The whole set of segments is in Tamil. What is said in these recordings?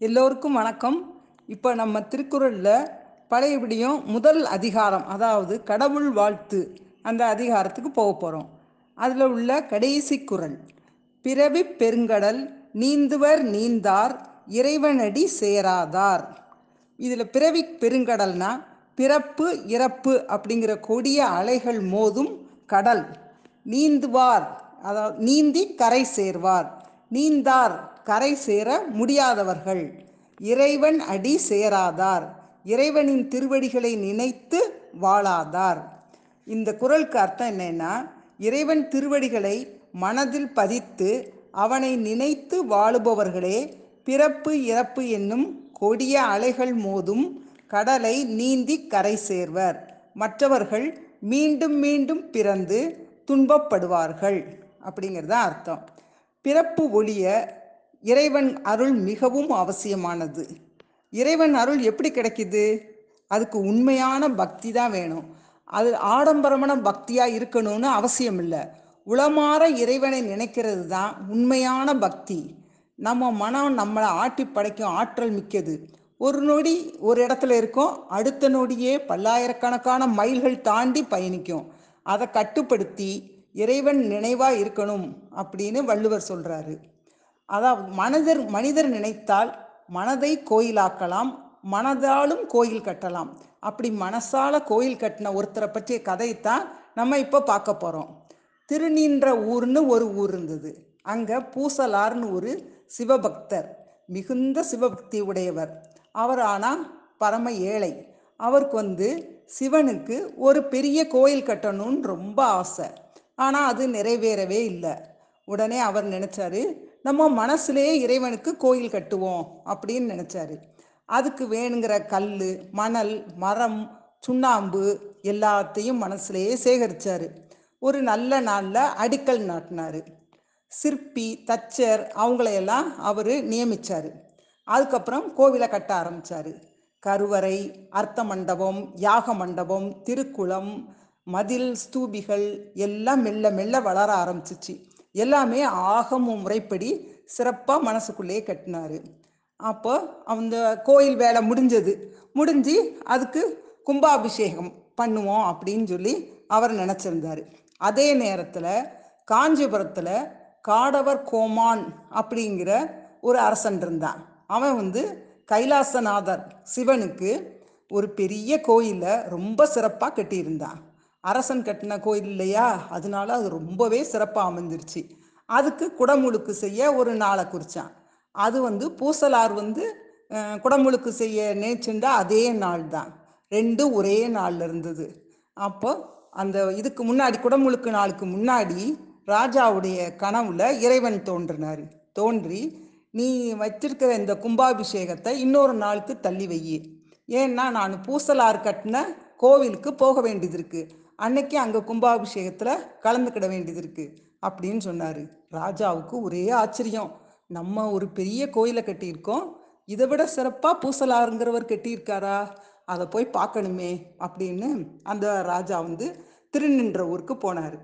எல்லோருக்கும் வணக்கம். இப்போ நம்ம திருக்குறளில் பழையபடியும் முதல் அதிகாரம் அதாவது கடவுள் வாழ்த்து அந்த அதிகாரத்துக்கு போக போகிறோம் அதில் உள்ள கடைசி குறள் பிறவி பெருங்கடல் நீந்துவர் நீந்தார் இறைவனடி சேராதார். இதில் பிறவி பெருங்கடல்னா பிறப்பு இறப்பு அப்படிங்கிற கொடிய அலைகள் மோதும் கடல். நீந்துவார் அதாவது நீந்தி கரை சேர்வார். நீந்தார் கரை சேர முடியாதவர்கள். இறைவன் அடி சேராதார். இறைவனின் திருவடிகளை நினைத்து வாழாதார். இந்த குரலுக்கு அர்த்தம் என்னென்னா இறைவன் திருவடிகளை மனதில் பதித்து அவனை நினைத்து வாழுபவர்களே பிறப்பு இறப்பு என்னும் கொடிய அலைகள் மோதும் கடலை நீந்தி கரை சேர்வர். மற்றவர்கள் மீண்டும் மீண்டும் பிறந்து துன்பப்படுவார்கள். அப்படிங்கிறது அர்த்தம். பிறப்பு ஒளிய இறைவன் அருள் மிகவும் அவசியமானது. இறைவன் அருள் எப்படி கிடைக்குது? அதுக்கு உண்மையான பக்தி தான் வேணும். அது ஆடம்பரமான பக்தியாக இருக்கணும்னு அவசியம் இல்லை. உளமாற இறைவனை நினைக்கிறது தான் உண்மையான பக்தி. நம்ம மனம் நம்மளை ஆட்டி படைக்கும் ஆற்றல் மிக்கது. ஒரு நொடி ஒரு இடத்துல இருக்கும். அடுத்த நொடியே பல்லாயிரக்கணக்கான மைல்கள் தாண்டி பயணிக்கும். அதை கட்டுப்படுத்தி இறைவன் நினைவாக இருக்கணும் அப்படின்னு வள்ளுவர் சொல்கிறாரு அதாவது மனிதர் மனிதர் நினைத்தால் மனதை கோயிலாக்கலாம் மனதாலும் கோயில் கட்டலாம். அப்படி மனசால கோயில் கட்டின ஒருத்தரை பற்றிய கதையைத்தான் நம்ம இப்போ பார்க்க போகிறோம் திருநீன்ற ஊர்னு ஒரு ஊர் இருந்தது. அங்கே பூசலார்னு ஒரு சிவபக்தர் மிகுந்த சிவபக்தி உடையவர். அவர் ஆனால் பரம ஏழை. அவருக்கு வந்து சிவனுக்கு ஒரு பெரிய கோயில் கட்டணும்னு ரொம்ப ஆசை. ஆனால் அது நிறைவேறவே இல்லை. உடனே அவர் நினச்சாரு நம்ம மனசுலேயே இறைவனுக்கு கோயில் கட்டுவோம் அப்படின்னு நினச்சாரு. அதுக்கு வேணுங்கிற கல் மணல் மரம் சுண்ணாம்பு எல்லாத்தையும் மனசுலேயே சேகரித்தார் ஒரு நல்ல நாளில் அடிக்கல் நாட்டினார். சிற்பி தச்சர் அவங்களையெல்லாம் அவர் நியமித்தார் அதுக்கப்புறம் கோவிலை கட்ட ஆரம்பித்தார் கருவறை அர்த்த மண்டபம் யாக மண்டபம் திருக்குளம் மதில் ஸ்தூபிகள் எல்லாம் மெல்ல மெல்ல வளர ஆரம்பிச்சிச்சு. எல்லாமே ஆகம முறைப்படி சிறப்பாக மனசுக்குள்ளேயே கட்டினார். அப்போ அந்த கோயில் வேலை முடிஞ்சது. முடிஞ்சு அதுக்கு கும்பாபிஷேகம் பண்ணுவோம் அப்படின்னு சொல்லி அவர் நினச்சிருந்தார். அதே நேரத்தில் காஞ்சிபுரத்தில் காடவர் கோமான் அப்படிங்கிற ஒரு அரசன் இருந்தான். அவன் வந்து கைலாசநாதர் சிவனுக்கு ஒரு பெரிய கோயிலை ரொம்ப சிறப்பாக கட்டியிருந்தான். அரசன் கட்டின கோயில் இல்லையா? அதனால அது ரொம்பவே சிறப்பாக அமைஞ்சிருச்சு. அதுக்கு குடமுழுக்கு செய்ய ஒரு நாளை குறித்தான் அது வந்து பூசலார் வந்து குடமுழுக்கு செய்ய நினைச்சுண்டா அதே நாள் தான் ரெண்டும் ஒரே நாளில் இருந்தது. அப்போ அந்த இதுக்கு முன்னாடி குடமுழுக்கு நாளுக்கு முன்னாடி ராஜாவுடைய கனவுல இறைவன் தோன்றினார். தோன்றி நீ வச்சிருக்கிற இந்த கும்பாபிஷேகத்தை இன்னொரு நாளுக்கு தள்ளி வை ஏன்னா நான் பூசலார் கட்டின கோவிலுக்கு போக வேண்டியது இருக்குது அன்னைக்கு அங்கே கும்பாபிஷேகத்தில் கலந்துக்கிட வேண்டியது இருக்குது அப்படின்னு சொன்னார். ராஜாவுக்கு ஒரே ஆச்சரியம். நம்ம ஒரு பெரிய கோயிலை கட்டியிருக்கோம். இதை விட சிறப்பாக பூசலாருங்கிறவர் கட்டியிருக்காரா? அதை போய் பார்க்கணுமே அப்படின்னு அந்த ராஜா வந்து திருநின்ற ஊருக்கு போனார்.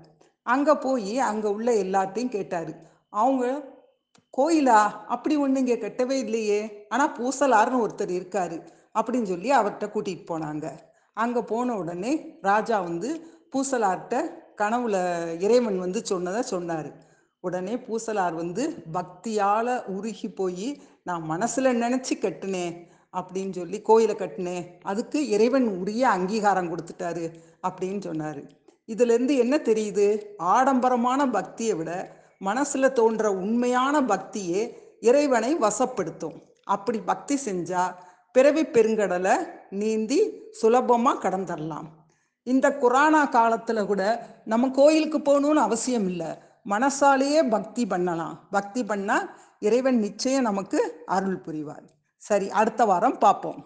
அங்கே போய் அங்கே உள்ள எல்லாத்தையும் கேட்டார். அவங்க கோயிலா? அப்படி ஒன்று இங்கே கட்டவே இல்லையே. ஆனால் பூசலாருன்னு ஒருத்தர் இருக்காரு அப்படின்னு சொல்லி அவர்கிட்ட கூட்டிகிட்டு போனாங்க. அங்கே போன உடனே ராஜா வந்து பூசலார்கிட்ட கனவுல இறைவன் வந்து சொன்னதை சொன்னார். உடனே பூசலார் வந்து பக்தியால் உருகி போய் நான் மனசில் நினச்சி கட்டினேன் அப்படின்னு சொல்லி கோயிலை கட்டினேன் அதுக்கு இறைவன் உரிய அங்கீகாரம் கொடுத்துட்டாரு அப்படின்னு சொன்னார். இதுலேருந்து என்ன தெரியுது? ஆடம்பரமான பக்தியை விட மனசில் தோன்ற உண்மையான பக்தியே இறைவனை வசப்படுத்தும். அப்படி பக்தி செஞ்சால் பிறவி பெருங்கடலை நீந்தி சுலபமாக கடந்துடலாம் இந்த குரானா காலத்தில் கூட நம்ம கோயிலுக்கு போகணும்னு அவசியம் இல்லை. மனசாலேயே பக்தி பண்ணலாம். பக்தி பண்ணால் இறைவன் நிச்சயம் நமக்கு அருள் புரிவார். சரி அடுத்த வாரம் பார்ப்போம்.